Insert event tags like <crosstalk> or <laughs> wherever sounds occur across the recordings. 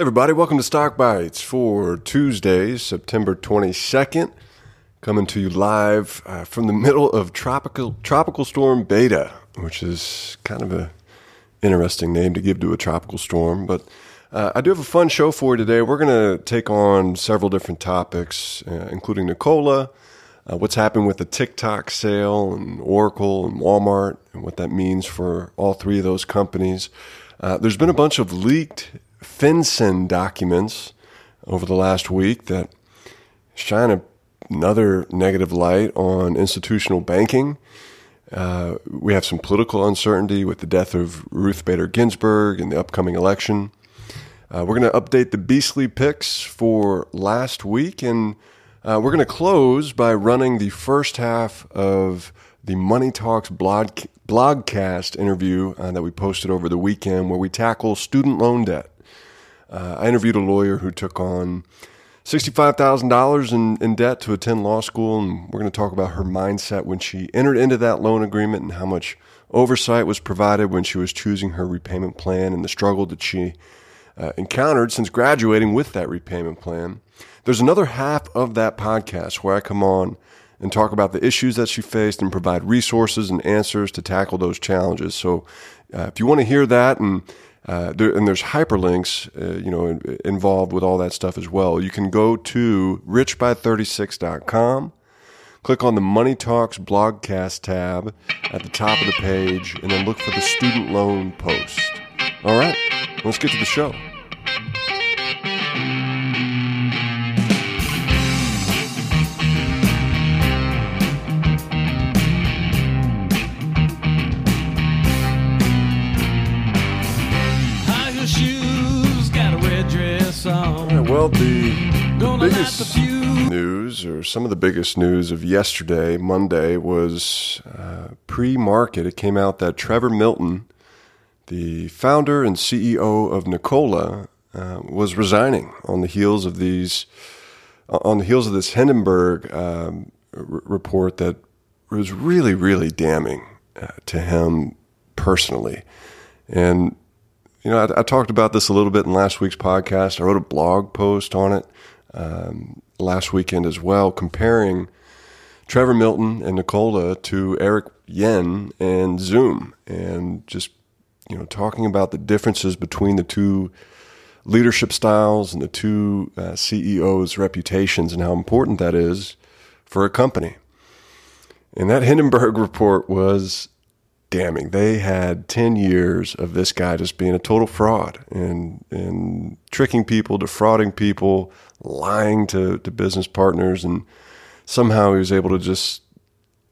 everybody, welcome to Stock Bites for Tuesday, September 22nd. Coming to you live uh, from the middle of tropical tropical storm Beta, which is kind of a interesting name to give to a tropical storm. But uh, I do have a fun show for you today. We're going to take on several different topics, uh, including Nikola, uh, what's happened with the TikTok sale, and Oracle and Walmart, and what that means for all three of those companies. Uh, there's been a bunch of leaked FinCEN documents over the last week that shine a, another negative light on institutional banking. Uh, we have some political uncertainty with the death of Ruth Bader Ginsburg and the upcoming election. Uh, we're going to update the beastly picks for last week, and uh, we're going to close by running the first half of the Money Talks blog, blogcast interview uh, that we posted over the weekend, where we tackle student loan debt. Uh, I interviewed a lawyer who took on $65,000 in, in debt to attend law school, and we're going to talk about her mindset when she entered into that loan agreement and how much oversight was provided when she was choosing her repayment plan and the struggle that she uh, encountered since graduating with that repayment plan. There's another half of that podcast where I come on and talk about the issues that she faced and provide resources and answers to tackle those challenges. So, uh, if you want to hear that and uh, there, and there's hyperlinks, uh, you know, in, involved with all that stuff as well. You can go to richby36.com, click on the Money Talks blogcast tab at the top of the page, and then look for the student loan post. All right, let's get to the show. Well, the, biggest news, or some of the biggest news of yesterday, Monday, was uh, pre market. It came out that Trevor Milton, the founder and CEO of Nikola, uh, was resigning on the heels of these, uh, on the heels of this Hindenburg um, r- report that was really, really damning uh, to him personally. And you know, I, I, talked about this a little bit in last week's podcast. I wrote a blog post on it um, last weekend as well, comparing Trevor Milton and Nikola to Eric Yuan and Zoom, and just you know talking about the differences between the two leadership styles and the two uh, CEOs' reputations and how important that is for a company. And that Hindenburg <laughs> report was damning. They had 10 years of this guy just being a total fraud and, and tricking people, defrauding people, lying to, to business partners. And somehow he was able to just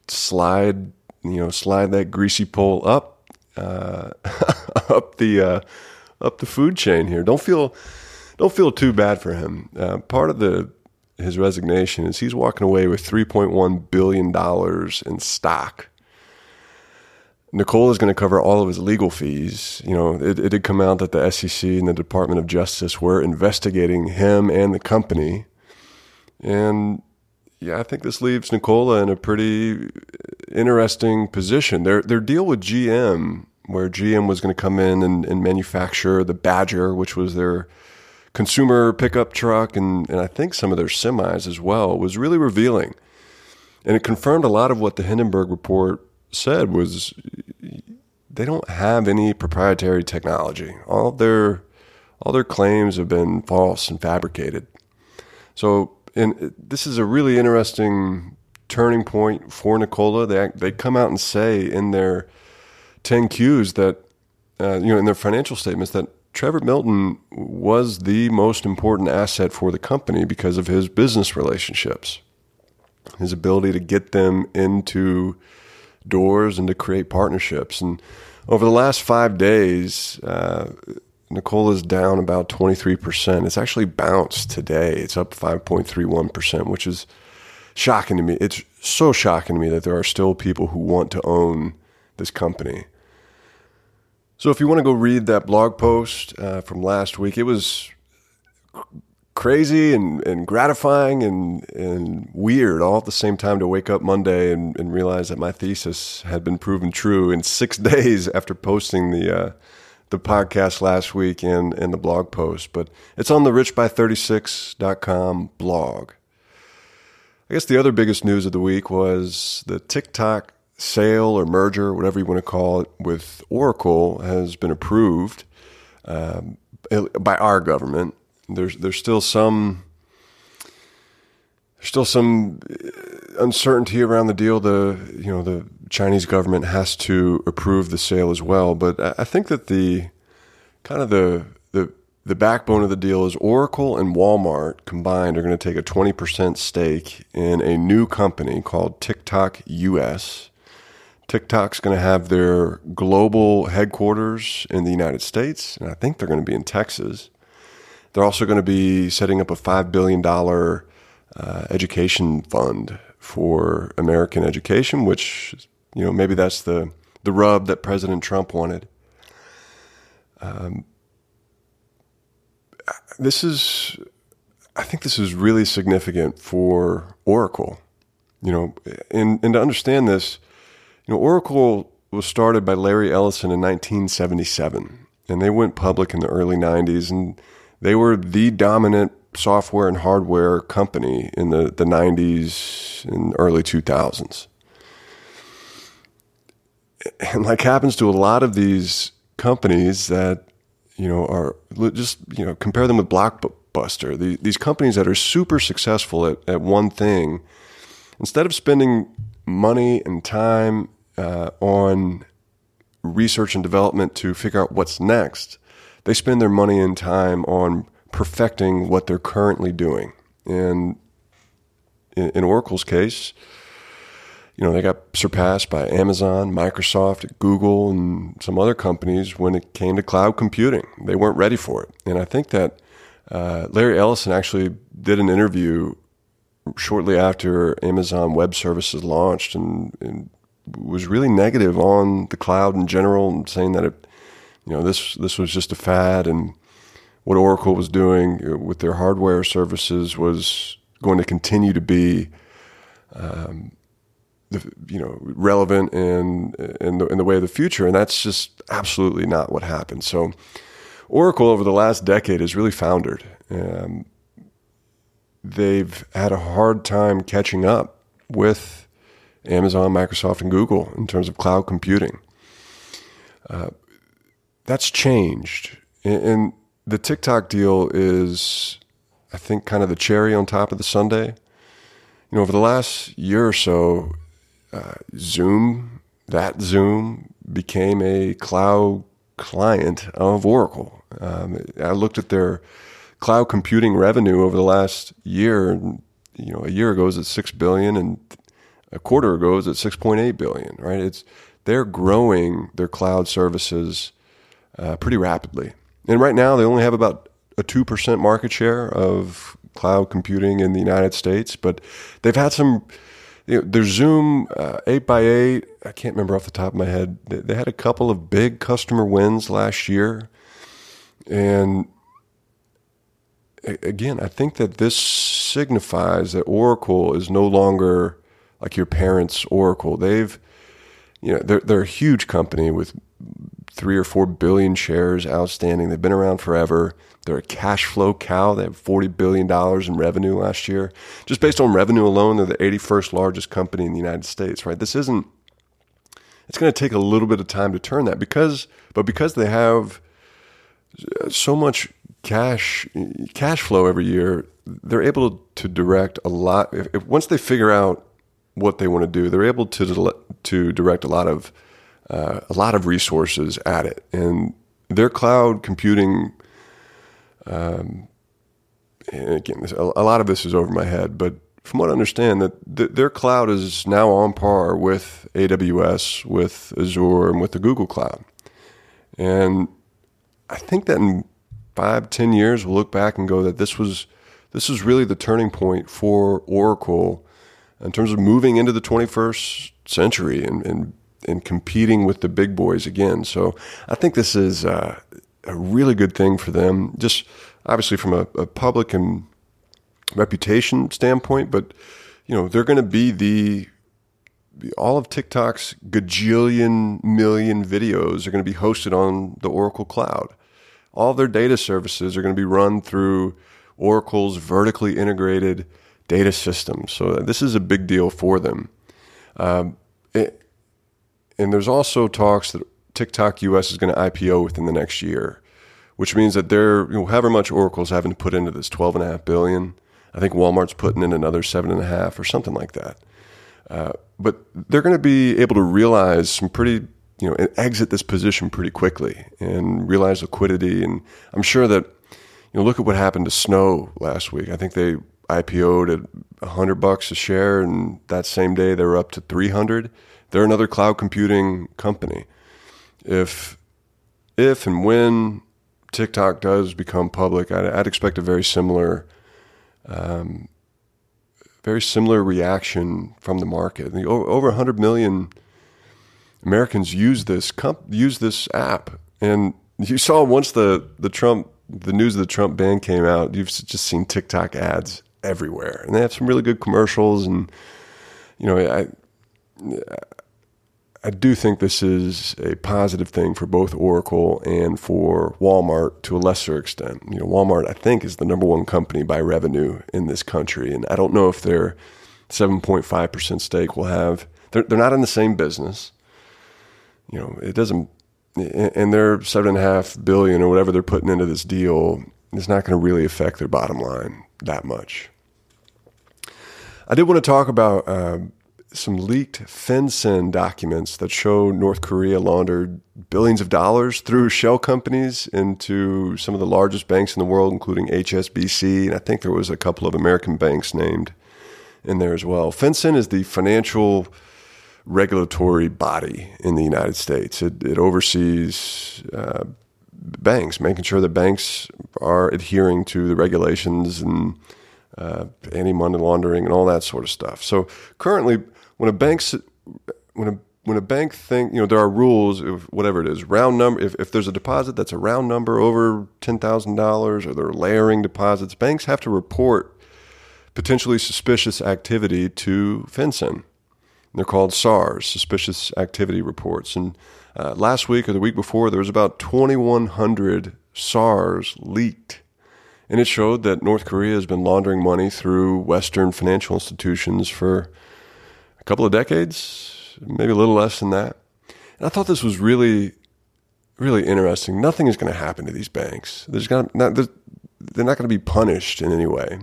slide, you know, slide that greasy pole up, uh, <laughs> up the, uh, up the food chain here. Don't feel, don't feel too bad for him. Uh, part of the, his resignation is he's walking away with $3.1 billion in stock Nikola is going to cover all of his legal fees. You know, it, it, did come out that the SEC and the Department of Justice were investigating him and the company. And yeah, I think this leaves Nikola in a pretty interesting position. Their their deal with GM, where GM was going to come in and, and manufacture the Badger, which was their consumer pickup truck, and, and I think some of their semis as well, was really revealing. And it confirmed a lot of what the Hindenburg report said was they don't have any proprietary technology. All their all their claims have been false and fabricated. So, and this is a really interesting turning point for Nikola. They they come out and say in their 10Qs that uh, you know in their financial statements that Trevor Milton was the most important asset for the company because of his business relationships, his ability to get them into doors and to create partnerships. And over the last five days, uh, Nikola's down about 23%. It's actually bounced today. It's up 5.31%, which is shocking to me. It's so shocking to me that there are still people who want to own this company. So if you want to go read that blog post uh, from last week, it was crazy and, and gratifying and, and weird all at the same time to wake up Monday and, and realize that my thesis had been proven true in six <laughs> days after posting the uh, the podcast last week and, and the blog post, but it's on the richby36.com blog. I guess the other biggest news of the week was the TikTok sale or merger, whatever you want to call it, with Oracle has been approved um, by our government. There's there's still some there's still some uh, uncertainty around the deal. The you know the Chinese government has to approve the sale as well, but I think that the kind of the the the backbone of the deal is Oracle and Walmart combined are going to take a 20% stake in a new company called TikTok US. TikTok's going to have their global headquarters in the United States, and I think they're going to be in Texas. They're also going to be setting up a $5 billion uh, education fund for American education, which, you know, maybe that's the, the rub that President Trump wanted. Um, this is, I think this is really significant for Oracle. You know, and, and to understand this, you know, Oracle was started by Larry Ellison in 1977, and they went public in the early 90s, and they were the dominant software and hardware company in the, the 90s and early 2000s. And like happens to a lot of these companies that you know, are just, you know, compare them with Blockbuster. The, these companies that are super successful at, at one thing, instead of spending money and time uh, on research and development to figure out what's next, they spend their money and time on perfecting what they're currently doing. And in, in Oracle's case, you know, they got surpassed by Amazon, Microsoft, Google, and some other companies when it came to cloud computing. They weren't ready for it. And I think that uh, Larry Ellison actually did an interview shortly after Amazon Web Services launched and, and was really negative on the cloud in general and saying that it, you know, this, this was just a fad and what Oracle was doing with their hardware services was going to continue to be um, the, you know relevant in in the, in the way of the future, and that's just absolutely not what happened. So, Oracle over the last decade has really foundered. Um, they've had a hard time catching up with Amazon, Microsoft, and Google in terms of cloud computing. Uh, that's changed, and, the TikTok deal is, I think, kind of the cherry on top of the sundae. You know, over the last year or so, uh, Zoom, that Zoom became a cloud client of Oracle. Um, I looked at their cloud computing revenue over the last year. And, you know, a year ago it was at six billion, and a quarter ago it was at six point eight billion. Right? It's they're growing their cloud services uh, pretty rapidly, and right now they only have about a two percent market share of cloud computing in the United States, but they've had some you know, their Zoom uh, eight by eight. I can't remember off the top of my head. They, they had a couple of big customer wins last year, and again, I think that this signifies that Oracle is no longer like your parents' Oracle. They've, you know, they're they're a huge company with three or four billion shares outstanding. They've been around forever. They're a cash flow cow. They have $40 billion in revenue last year. Just based on revenue alone, they're the 81st largest company in the United States, right? This isn't, it's going to take a little bit of time to turn that because, but because they have so much cash, cash flow every year, they're able to direct a lot. If, if once they figure out what they want to do, they're able to, to direct a lot of, uh, a lot of resources at it. And their cloud computing um, again, a lot of this is over my head, but from what I understand, that th- their cloud is now on par with AWS, with Azure, and with the Google Cloud. And I think that in five, ten years, we'll look back and go that this was this is really the turning point for Oracle in terms of moving into the 21st century and, and, and competing with the big boys again. So I think this is uh, a really good thing for them. Just obviously from a, a public and reputation standpoint, but you know they're going to be the all of TikTok's gajillion million videos are going to be hosted on the Oracle Cloud. All their data services are going to be run through Oracle's vertically integrated data system. So this is a big deal for them. Um, it, and there's also talks that TikTok US is going to IPO within the next year, which means that they're you know, however much Oracle's having to put into this 12 and a half billion. I think Walmart's putting in another seven and a half or something like that. Uh, but they're going to be able to realize some pretty, you know, and exit this position pretty quickly and realize liquidity. And I'm sure that, you know, look at what happened to Snow last week. I think they IPO'd at 100 bucks a share, and that same day they were up to 300. They're another cloud computing company. If if and when TikTok does become public, I'd, I'd expect a very similar um, very similar reaction from the market. over 100 million Americans use this comp- use this app, and you saw once the the Trump the news of the Trump ban came out, you've just seen TikTok ads everywhere, and they have some really good commercials. And you know, I I do think this is a positive thing for both Oracle and for Walmart to a lesser extent. You know, Walmart I think is the number one company by revenue in this country, and I don't know if their 7.5 percent stake will have. They're they're not in the same business. You know, it doesn't, and their seven and a half billion or whatever they're putting into this deal is not going to really affect their bottom line that much. I did want to talk about uh, some leaked FinCEN documents that show North Korea laundered billions of dollars through shell companies into some of the largest banks in the world, including HSBC. And I think there was a couple of American banks named in there as well. FinCEN is the financial regulatory body in the United States. It, it oversees uh, banks, making sure that banks are adhering to the regulations and uh, anti money laundering and all that sort of stuff. So currently, when a bank when a when a bank think you know there are rules of whatever it is round number if, if there's a deposit that's a round number over ten thousand dollars or they're layering deposits, banks have to report potentially suspicious activity to FinCEN. They're called SARS, suspicious activity reports. And uh, last week or the week before, there was about 2,100 SARS leaked. And it showed that North Korea has been laundering money through Western financial institutions for a couple of decades, maybe a little less than that. And I thought this was really, really interesting. Nothing is going to happen to these banks. There's not, they're not going to be punished in any way.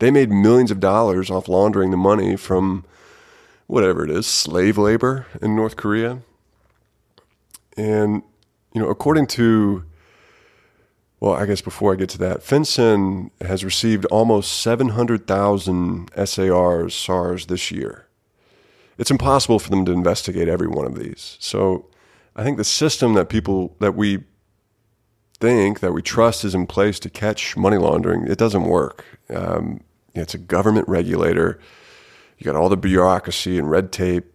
They made millions of dollars off laundering the money from whatever it is, slave labor in North Korea. And, you know, according to well, I guess before I get to that, FinCEN has received almost 700,000 SARs, SARS this year. It's impossible for them to investigate every one of these. So I think the system that people, that we think, that we trust is in place to catch money laundering, it doesn't work. Um, it's a government regulator. You got all the bureaucracy and red tape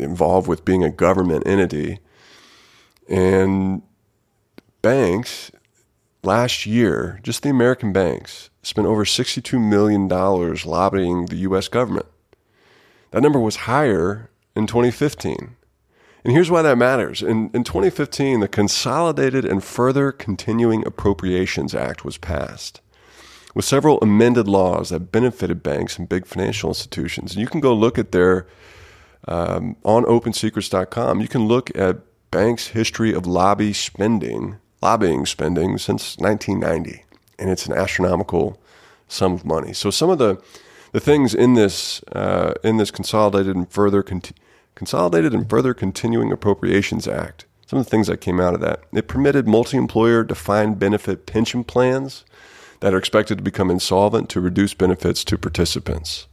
involved with being a government entity. And banks last year, just the American banks spent over $62 million lobbying the U.S. government. That number was higher in 2015. And here's why that matters. In, in 2015, the Consolidated and Further Continuing Appropriations Act was passed with several amended laws that benefited banks and big financial institutions. And you can go look at their, um, on opensecrets.com, you can look at banks' history of lobby spending lobbying spending since 1990, and it's an astronomical sum of money. So some of the the things in this uh, in this consolidated and further conti- consolidated and further continuing appropriations act. Some of the things that came out of that it permitted multi-employer defined benefit pension plans that are expected to become insolvent to reduce benefits to participants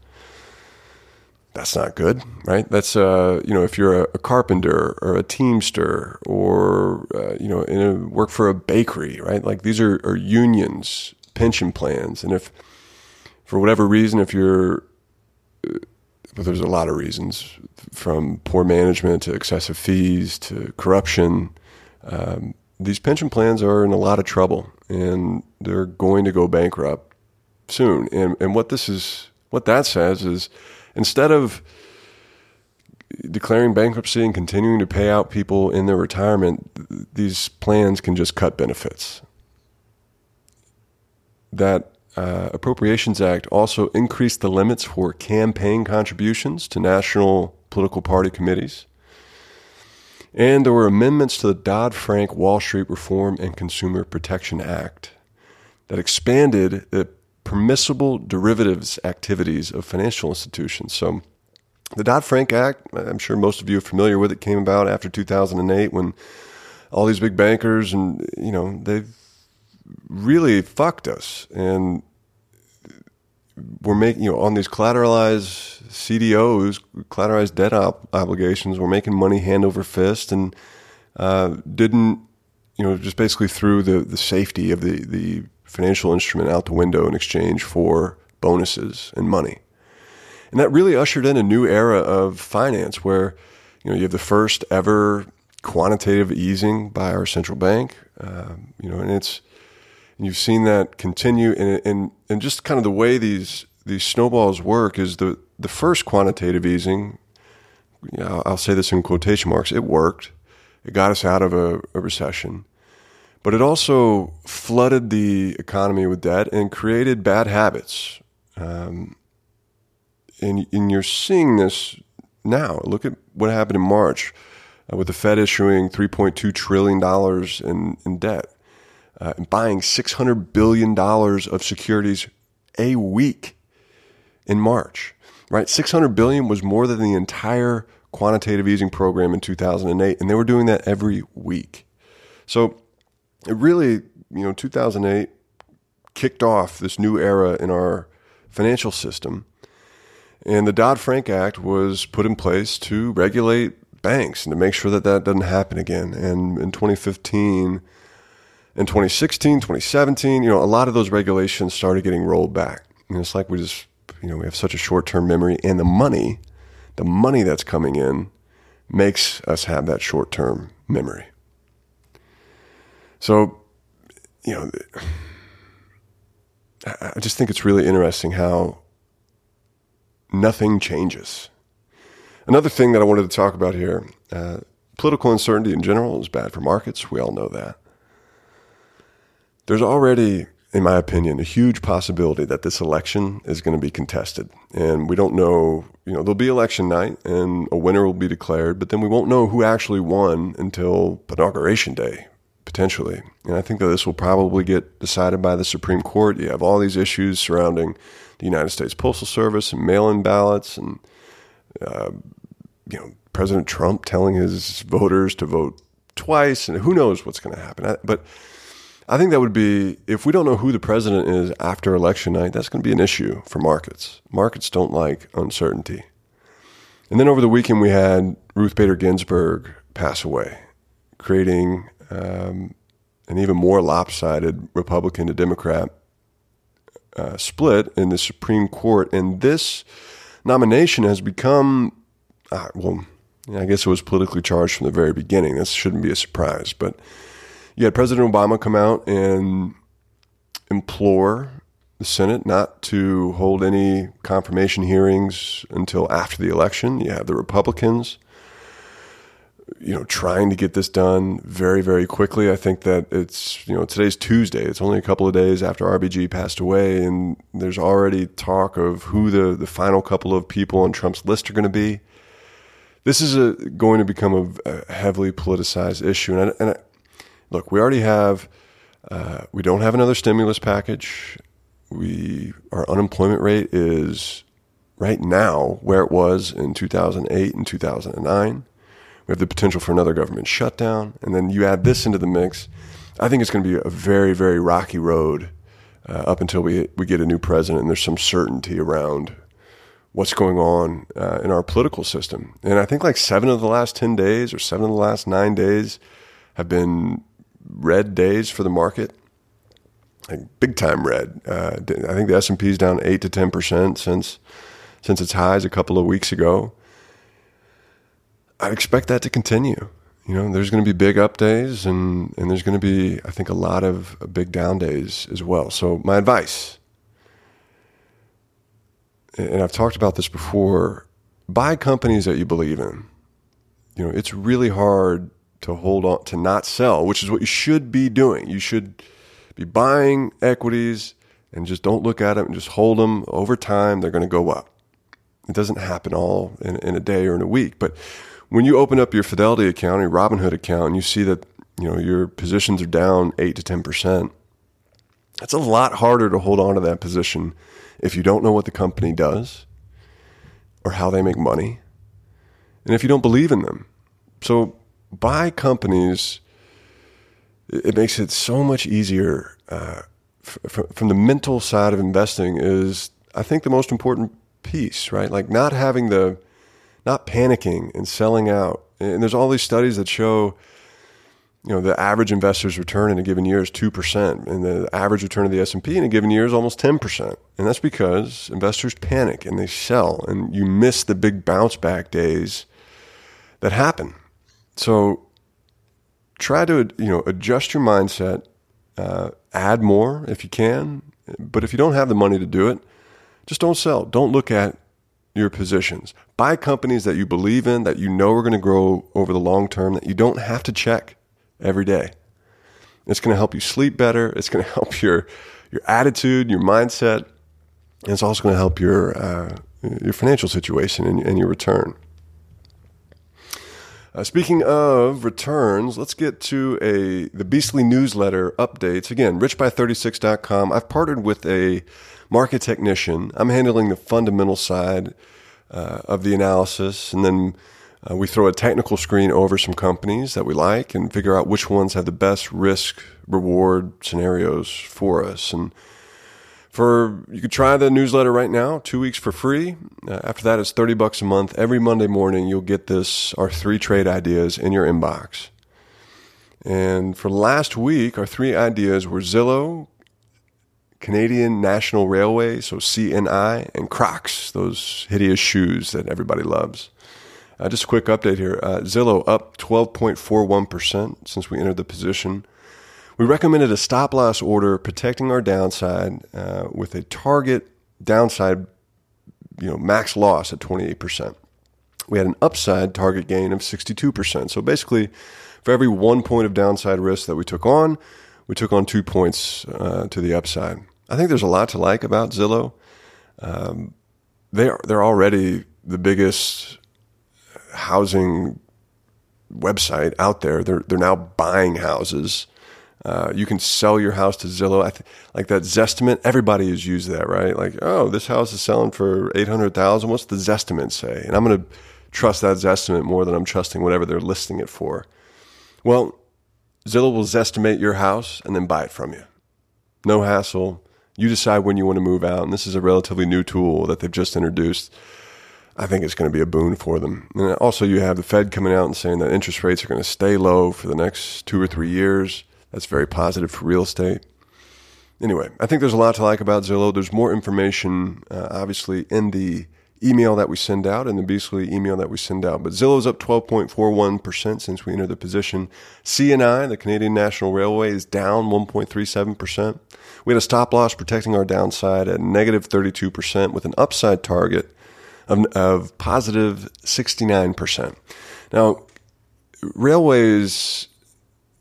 that's not good, right? That's uh, you know, if you're a, a carpenter or a teamster or uh, you know, in a, work for a bakery, right? Like these are, are unions, pension plans, and if for whatever reason, if you're uh, there's a lot of reasons from poor management to excessive fees to corruption. Um, these pension plans are in a lot of trouble and they're going to go bankrupt soon. And, and what this is, what that says is instead of declaring bankruptcy and continuing to pay out people in their retirement, these plans can just cut benefits. That uh, Appropriations Act also increased the limits for campaign contributions to national political party committees. And there were amendments to the Dodd Frank Wall Street Reform and Consumer Protection Act that expanded the permissible derivatives activities of financial institutions. So, the Dodd Frank Act, I'm sure most of you are familiar with it, came about after 2008 when all these big bankers and, you know, they've really fucked us. And we're making, you know, on these collateralized CDOs, collateralized debt op- obligations, we're making money hand over fist and uh, didn't, you know, just basically through the, the safety of the, the financial instrument out the window in exchange for bonuses and money. And that really ushered in a new era of finance where, you know, you have the first ever quantitative easing by our central bank, um, you know, and it's, and you've seen that continue and, and, and just kind of the way these, these snowballs work is the, the first quantitative easing, you know, I'll say this in quotation marks, it worked. It got us out of a, a recession but it also flooded the economy with debt and created bad habits. Um, and, and, you're seeing this now. Look at what happened in March uh, with the Fed issuing $3.2 trillion in, in debt uh, and buying $600 billion of securities a week in March. Right? 600 billion was more than the entire quantitative easing program in 2008, and they were doing that every week. So it really, you know, 2008 kicked off this new era in our financial system. And the Dodd Frank Act was put in place to regulate banks and to make sure that that doesn't happen again. And in 2015 and 2016, 2017, you know, a lot of those regulations started getting rolled back. And it's like we just, you know, we have such a short term memory, and the money, the money that's coming in makes us have that short term memory. So, you know, I just think it's really interesting how nothing changes. Another thing that I wanted to talk about here uh, political uncertainty in general is bad for markets. We all know that. There's already, in my opinion, a huge possibility that this election is going to be contested. And we don't know, you know, there'll be election night and a winner will be declared, but then we won't know who actually won until inauguration day, potentially. And I think that this will probably get decided by the Supreme Court. You have all these issues surrounding the United States Postal Service and mail-in ballots, and uh, you know President Trump telling his voters to vote twice, and who knows what's going to happen. But I think that would be if we don't know who the president is after election night. That's going to be an issue for markets. Markets don't like uncertainty. And then over the weekend, we had Ruth Bader Ginsburg pass away, creating um, an even more lopsided Republican to Democrat uh, split in the Supreme Court. And this nomination has become, uh, well, I guess it was politically charged from the very beginning. This shouldn't be a surprise. But you had President Obama come out and implore the Senate not to hold any confirmation hearings until after the election. You have the Republicans you know, trying to get this done very, very quickly. I think that it's, you know, today's Tuesday. It's only a couple of days after RBG passed away, and there's already talk of who the, the final couple of people on Trump's list are going to be. This is a, going to become a, a heavily politicized issue. And, I, and I, look, we already have, uh, we don't have another stimulus package. We, our unemployment rate is right now where it was in 2008 and 2009 we have the potential for another government shutdown, and then you add this into the mix. I think it's going to be a very, very rocky road uh, up until we we get a new president and there's some certainty around what's going on uh, in our political system. And I think like seven of the last ten days or seven of the last nine days have been red days for the market, like big time red. Uh, I think the S and P is down eight to ten percent since since its highs a couple of weeks ago. I expect that to continue. You know, there's going to be big up days and, and there's going to be, I think, a lot of uh, big down days as well. So, my advice, and I've talked about this before, buy companies that you believe in. You know, it's really hard to hold on to not sell, which is what you should be doing. You should be buying equities and just don't look at them and just hold them over time. They're going to go up. It doesn't happen all in, in a day or in a week. But when you open up your Fidelity account, or your Robinhood account, and you see that you know your positions are down eight to ten percent, it's a lot harder to hold on to that position if you don't know what the company does or how they make money, and if you don't believe in them. So buy companies. It makes it so much easier. Uh, from the mental side of investing is, I think, the most important piece, right? Like not having the, not panicking and selling out. And there's all these studies that show, you know, the average investor's return in a given year is 2%, and the average return of the S&P in a given year is almost 10%. And that's because investors panic and they sell, and you miss the big bounce back days that happen. So try to, you know, adjust your mindset, uh, add more if you can, but if you don't have the money to do it, just don't sell. Don't look at your positions. Buy companies that you believe in, that you know are going to grow over the long term, that you don't have to check every day. It's going to help you sleep better. It's going <laughs> to help your your attitude, your mindset, and it's also going to help your uh, your financial situation and, and your return. Uh, speaking of returns, let's get to a the Beastly newsletter updates. Again, richby36.com. I've partnered with a market technician. I'm handling the fundamental side uh, of the analysis, and then uh, we throw a technical screen over some companies that we like and figure out which ones have the best risk reward scenarios for us. And for you could try the newsletter right now, two weeks for free. Uh, after that, it's thirty bucks a month. Every Monday morning, you'll get this our three trade ideas in your inbox. And for last week, our three ideas were Zillow, Canadian National Railway, so CNI, and Crocs, those hideous shoes that everybody loves. Uh, just a quick update here. Uh, Zillow up 12.41% since we entered the position. We recommended a stop loss order protecting our downside uh, with a target downside, you know, max loss at 28%. We had an upside target gain of 62%. So basically, for every one point of downside risk that we took on, we took on two points uh, to the upside. I think there's a lot to like about Zillow. Um, they're they're already the biggest housing website out there. They're they're now buying houses. Uh, you can sell your house to Zillow. Th- like that Zestimate, everybody has used that, right? Like, oh, this house is selling for eight hundred thousand. What's the Zestimate say? And I'm going to trust that Zestimate more than I'm trusting whatever they're listing it for. Well, Zillow will Zestimate your house and then buy it from you. No hassle. You decide when you want to move out, and this is a relatively new tool that they've just introduced. I think it's going to be a boon for them. And also, you have the Fed coming out and saying that interest rates are going to stay low for the next two or three years. That's very positive for real estate. Anyway, I think there's a lot to like about Zillow. There's more information, uh, obviously, in the email that we send out and the Beastly email that we send out. But Zillow's up 12.41% since we entered the position. CNI, the Canadian National Railway, is down 1.37%. We had a stop loss protecting our downside at negative 32% with an upside target of, of positive 69%. Now, railways,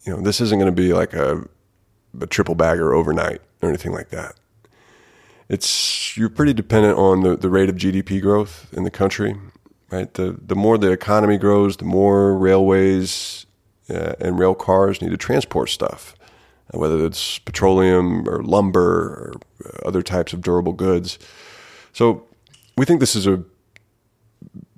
you know, this isn't going to be like a, a triple bagger overnight or anything like that it's you're pretty dependent on the, the rate of GDP growth in the country, right? The the more the economy grows, the more railways uh, and rail cars need to transport stuff, uh, whether it's petroleum or lumber or other types of durable goods. So we think this is a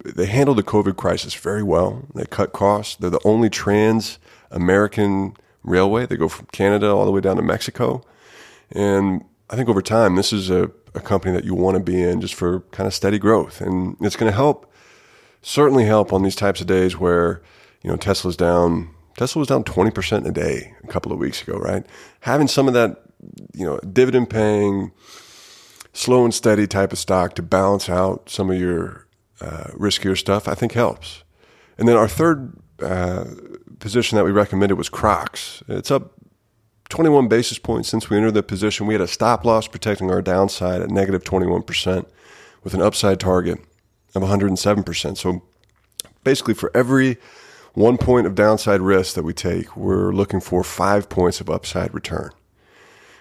they handled the COVID crisis very well. They cut costs. They're the only trans American railway. They go from Canada all the way down to Mexico, and I think over time, this is a, a company that you want to be in just for kind of steady growth. And it's going to help, certainly help on these types of days where, you know, Tesla's down, Tesla was down 20% a day a couple of weeks ago, right? Having some of that, you know, dividend paying, slow and steady type of stock to balance out some of your uh, riskier stuff, I think helps. And then our third uh, position that we recommended was Crocs. It's up 21 basis points since we entered the position. We had a stop loss protecting our downside at negative 21% with an upside target of 107%. So basically, for every one point of downside risk that we take, we're looking for five points of upside return.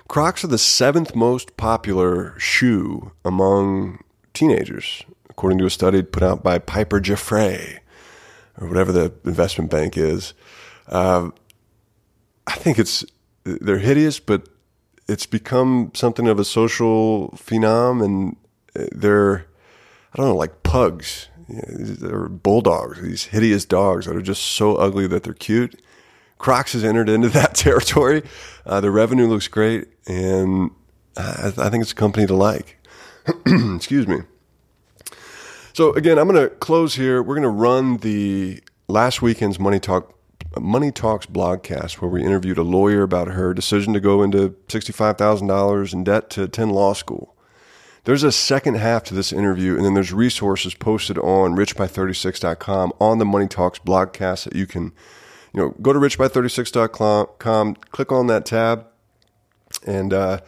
Crocs are the seventh most popular shoe among teenagers, according to a study put out by Piper Jaffray, or whatever the investment bank is. Uh, I think it's they're hideous, but it's become something of a social phenom, and they're I don't know, like pugs they're bulldogs, these hideous dogs that are just so ugly that they're cute. Crocs has entered into that <laughs> territory. Uh, the revenue looks great, and I, I think it's a company to like. <clears throat> Excuse me. So again, I'm going to close here. We're going to run the last weekend's Money Talk Money Talks blogcast where we interviewed a lawyer about her decision to go into $65,000 in debt to attend law school. There's a second half to this interview, and then there's resources posted on richby36.com on the Money Talks blogcast that you can, you know, go to richby36.com, click on that tab, and, uh,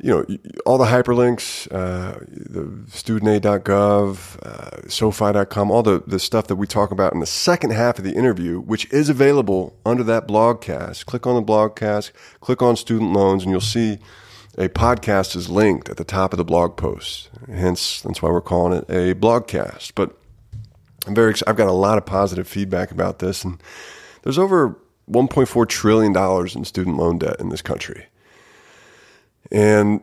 you know, all the hyperlinks, uh, the studentaid.gov, uh, SoFi.com, all the, the stuff that we talk about in the second half of the interview, which is available under that blogcast. Click on the blogcast, click on student loans, and you'll see a podcast is linked at the top of the blog post. Hence, that's why we're calling it a blogcast. But I'm very, I've got a lot of positive feedback about this, and there's over 1.4 trillion dollars in student loan debt in this country, and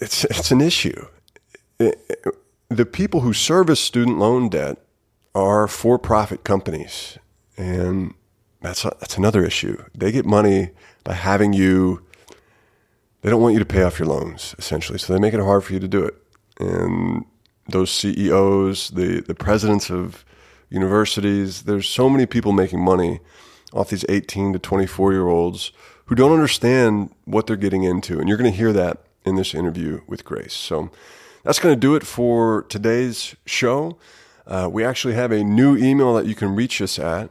it's it's an issue. the people who service student loan debt are for-profit companies, and that's that's another issue. They get money by having you they don't want you to pay off your loans essentially, so they make it hard for you to do it. And those CEOs, the the presidents of universities, there's so many people making money off these 18 to 24 year olds who don't understand what they're getting into, and you're going to hear that in this interview with Grace. So that's going to do it for today's show. Uh, we actually have a new email that you can reach us at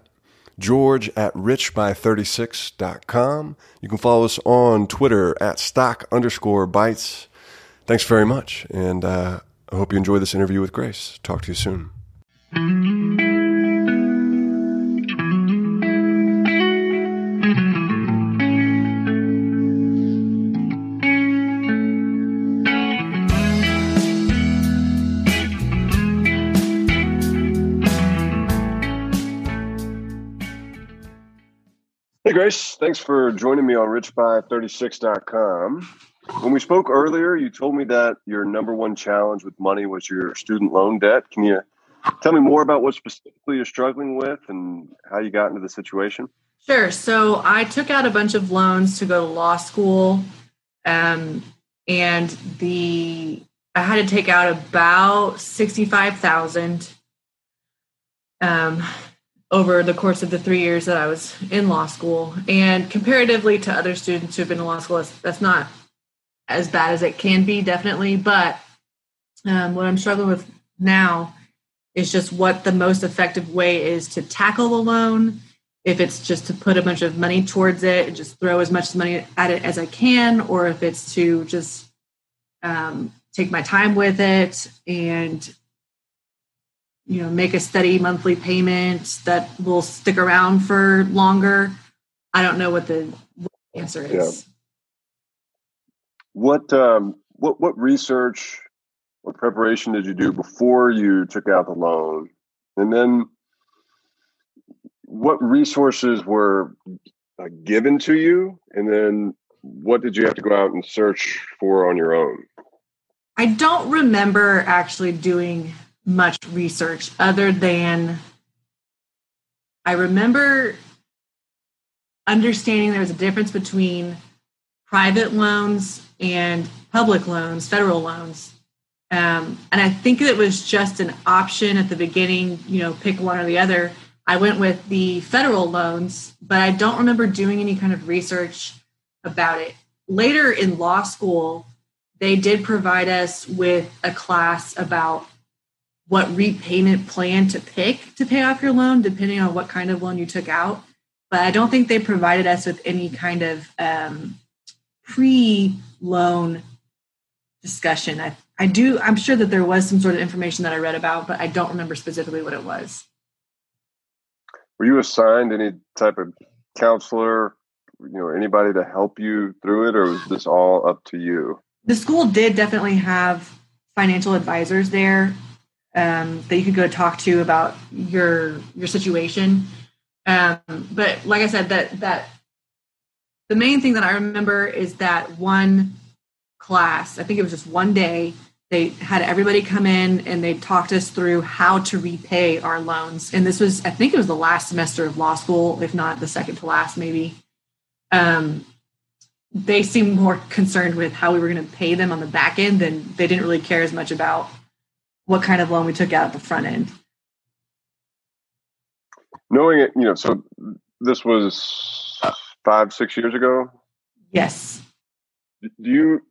George at richby36.com. You can follow us on Twitter at stock underscore bytes. Thanks very much. And uh, I hope you enjoy this interview with Grace. Talk to you soon. Grace. Thanks for joining me on richby36.com. When we spoke earlier, you told me that your number one challenge with money was your student loan debt. Can you tell me more about what specifically you're struggling with and how you got into the situation? Sure. So I took out a bunch of loans to go to law school. Um, and the I had to take out about 65,000. Um, over the course of the three years that I was in law school. And comparatively to other students who have been in law school, that's, that's not as bad as it can be, definitely. But um, what I'm struggling with now is just what the most effective way is to tackle a loan. If it's just to put a bunch of money towards it and just throw as much money at it as I can, or if it's to just um, take my time with it and you know make a steady monthly payment that will stick around for longer. I don't know what the answer is. Yeah. what um what what research or preparation did you do before you took out the loan? And then what resources were uh, given to you? And then what did you have to go out and search for on your own? I don't remember actually doing much research other than I remember understanding there was a difference between private loans and public loans, federal loans. Um, and I think it was just an option at the beginning, you know, pick one or the other. I went with the federal loans, but I don't remember doing any kind of research about it. Later in law school, they did provide us with a class about what repayment plan to pick to pay off your loan, depending on what kind of loan you took out. But I don't think they provided us with any kind of um, pre loan discussion. I, I do, I'm sure that there was some sort of information that I read about, but I don't remember specifically what it was. Were you assigned any type of counselor, you know, anybody to help you through it, or was this all up to you? The school did definitely have financial advisors there um, that you could go talk to about your your situation. Um, but like I said, that that the main thing that I remember is that one class. I think it was just one day. They had everybody come in and they talked us through how to repay our loans. And this was, I think it was the last semester of law school, if not the second to last, maybe. Um, they seemed more concerned with how we were going to pay them on the back end than they didn't really care as much about what kind of loan we took out at the front end. Knowing it, you know, so this was five, six years ago. Yes. Do you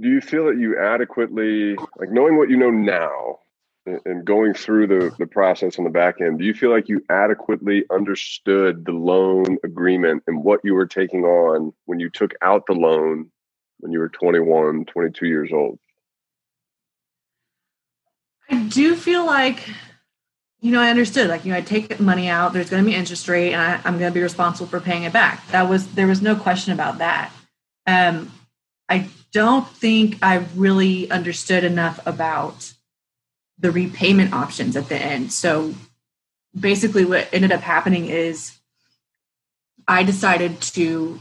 do you feel that you adequately like knowing what you know now and going through the, the process on the back end do you feel like you adequately understood the loan agreement and what you were taking on when you took out the loan when you were 21 22 years old do feel like you know i understood like you know i take money out there's going to be interest rate and I, i'm going to be responsible for paying it back that was there was no question about that um i don't think I really understood enough about the repayment options at the end. So basically, what ended up happening is I decided to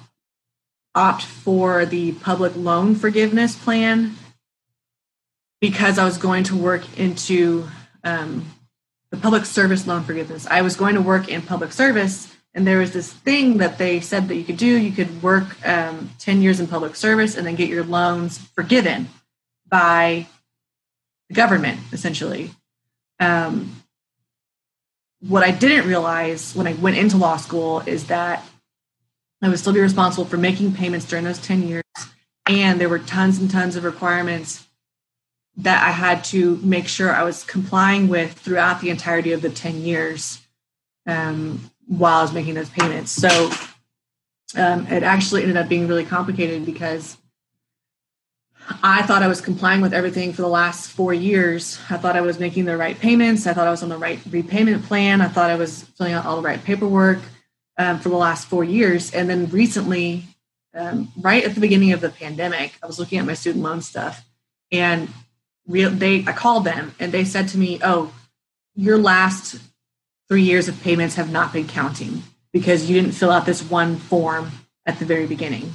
opt for the public loan forgiveness plan because I was going to work into um, the public service loan forgiveness. I was going to work in public service and there was this thing that they said that you could do you could work um, 10 years in public service and then get your loans forgiven by the government essentially um, what i didn't realize when i went into law school is that i would still be responsible for making payments during those 10 years and there were tons and tons of requirements that i had to make sure i was complying with throughout the entirety of the 10 years um, while I was making those payments. So um, it actually ended up being really complicated because I thought I was complying with everything for the last four years. I thought I was making the right payments. I thought I was on the right repayment plan. I thought I was filling out all the right paperwork um, for the last four years. And then recently, um, right at the beginning of the pandemic, I was looking at my student loan stuff, and real they I called them and they said to me, "Oh, your last three years of payments have not been counting because you didn't fill out this one form at the very beginning.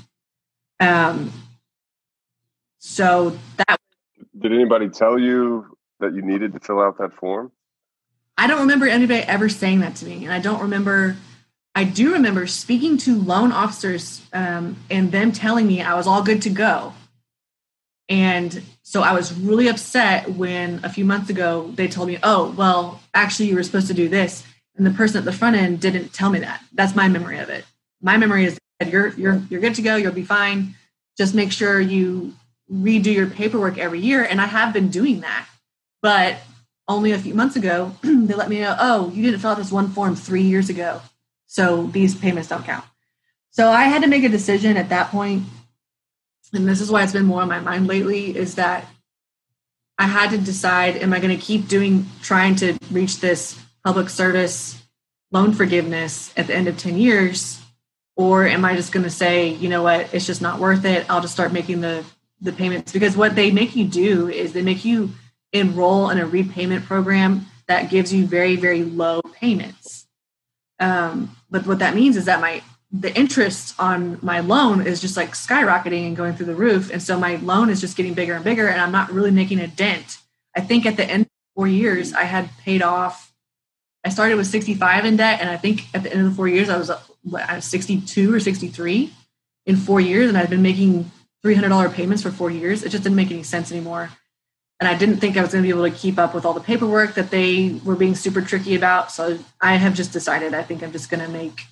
Um, so that. Did anybody tell you that you needed to fill out that form? I don't remember anybody ever saying that to me, and I don't remember. I do remember speaking to loan officers um, and them telling me I was all good to go. And so I was really upset when a few months ago they told me, oh, well, actually, you were supposed to do this. And the person at the front end didn't tell me that. That's my memory of it. My memory is that you're you're you're good to go, you'll be fine. Just make sure you redo your paperwork every year. And I have been doing that. But only a few months ago, <clears throat> they let me know, oh, you didn't fill out this one form three years ago. So these payments don't count. So I had to make a decision at that point and this is why it's been more on my mind lately, is that I had to decide am I going to keep doing, trying to reach this public service loan forgiveness at the end of 10 years? Or am I just going to say, you know what, it's just not worth it. I'll just start making the, the payments because what they make you do is they make you enroll in a repayment program that gives you very, very low payments. Um, but what that means is that my the interest on my loan is just like skyrocketing and going through the roof. And so my loan is just getting bigger and bigger, and I'm not really making a dent. I think at the end of four years, I had paid off. I started with 65 in debt, and I think at the end of the four years, I was what, 62 or 63 in four years, and I'd been making $300 payments for four years. It just didn't make any sense anymore. And I didn't think I was going to be able to keep up with all the paperwork that they were being super tricky about. So I have just decided I think I'm just going to make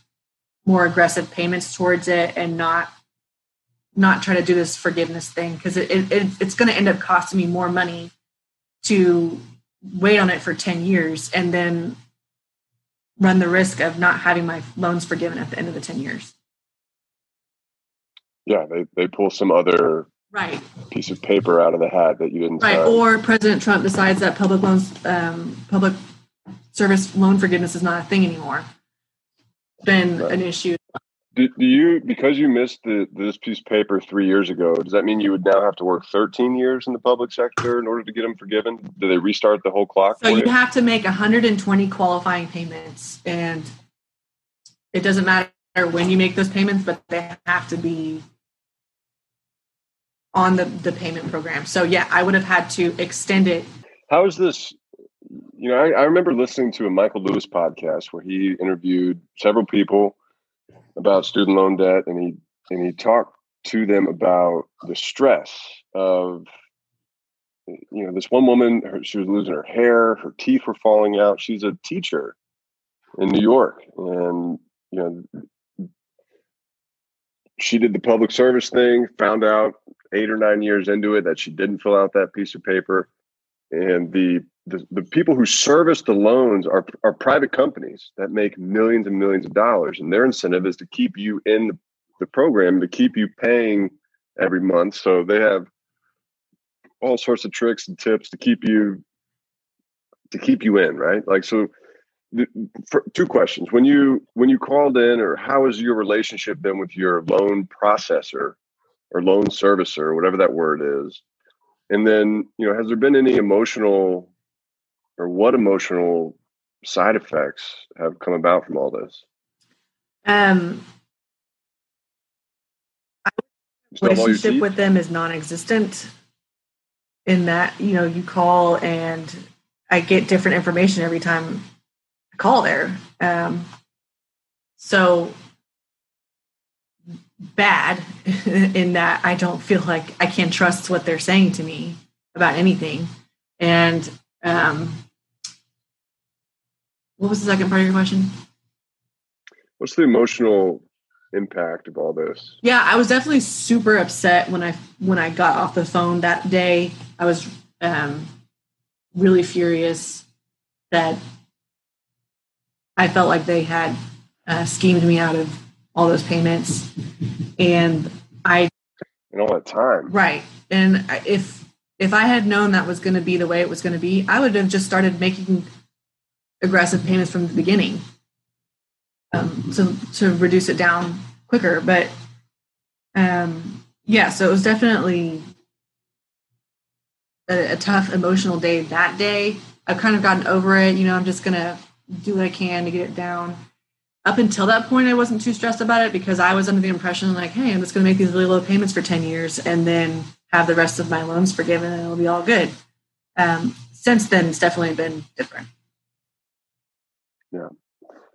more aggressive payments towards it and not not try to do this forgiveness thing. Because it, it, it's going to end up costing me more money to wait on it for 10 years and then run the risk of not having my loans forgiven at the end of the 10 years. Yeah they, they pull some other right. piece of paper out of the hat that you didn't right sign. or president trump decides that public loans um, public service loan forgiveness is not a thing anymore been Right. an issue Do, do you because you missed the, this piece of paper three years ago? Does that mean you would now have to work 13 years in the public sector in order to get them forgiven? Do they restart the whole clock? so you you? have to make 120 qualifying payments and it doesn't matter when you make those payments but they have to be on the, the payment program so yeah i would have had to extend it How is this? You know, I, I remember listening to a Michael Lewis podcast where he interviewed several people about student loan debt, and he and he talked to them about the stress of you know this one woman. Her, she was losing her hair, her teeth were falling out. She's a teacher in New York, and you know she did the public service thing. Found out eight or nine years into it that she didn't fill out that piece of paper and the, the the people who service the loans are are private companies that make millions and millions of dollars, and their incentive is to keep you in the, the program, to keep you paying every month. So they have all sorts of tricks and tips to keep you to keep you in, right? Like so. The, two questions: When you when you called in, or how has your relationship been with your loan processor or loan servicer, whatever that word is? And then, you know, has there been any emotional or what emotional side effects have come about from all this? um, You still have all your relationship with them is non-existent in that you know you call and i get different information every time i call there um, so bad <laughs> in that i don't feel like i can trust what they're saying to me about anything and um, what was the second part of your question What's the emotional impact of all this? Yeah, I was definitely super upset when I when I got off the phone that day. I was um, really furious that I felt like they had uh, schemed me out of all those payments, and I And all that time. right. And if if I had known that was going to be the way it was going to be, I would have just started making aggressive payments from the beginning um, to to reduce it down quicker. But um, yeah, so it was definitely a, a tough emotional day that day. I've kind of gotten over it. You know, I'm just gonna do what I can to get it down. Up until that point, I wasn't too stressed about it because I was under the impression like, hey, I'm just gonna make these really low payments for 10 years and then have the rest of my loans forgiven and it'll be all good. Um, since then, it's definitely been different. Yeah.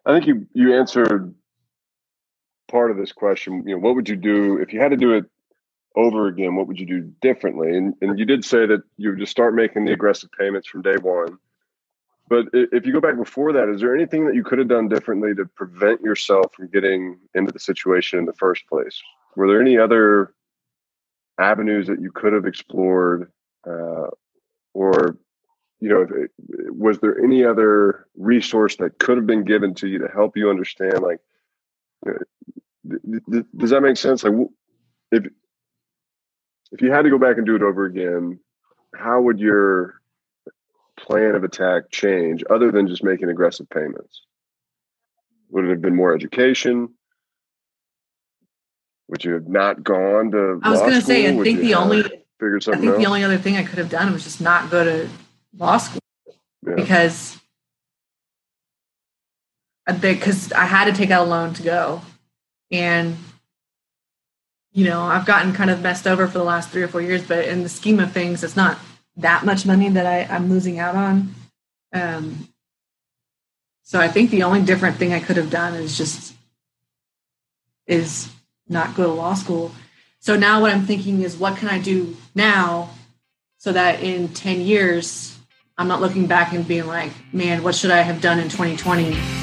I think you you answered part of this question. You know, what would you do if you had to do it over again? What would you do differently? And and you did say that you would just start making the aggressive payments from day one. But if you go back before that, is there anything that you could have done differently to prevent yourself from getting into the situation in the first place? Were there any other avenues that you could have explored, uh, or you know, was there any other resource that could have been given to you to help you understand? Like, uh, does that make sense? Like, if if you had to go back and do it over again, how would your plan of attack change other than just making aggressive payments? Would it have been more education? Would you have not gone to? I was going to say. I Would think the only figured I think out? the only other thing I could have done was just not go to law school Yeah. because because I had to take out a loan to go, and you know I've gotten kind of messed over for the last three or four years. But in the scheme of things, it's not that much money that I, I'm losing out on. Um, so I think the only different thing I could have done is just is not go to law school. So now what I'm thinking is what can I do now so that in 10 years I'm not looking back and being like, man, what should I have done in 2020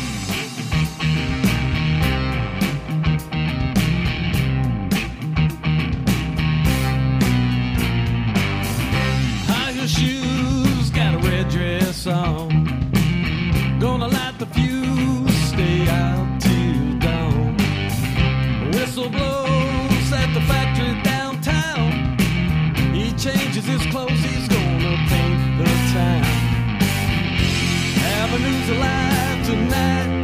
alive tonight.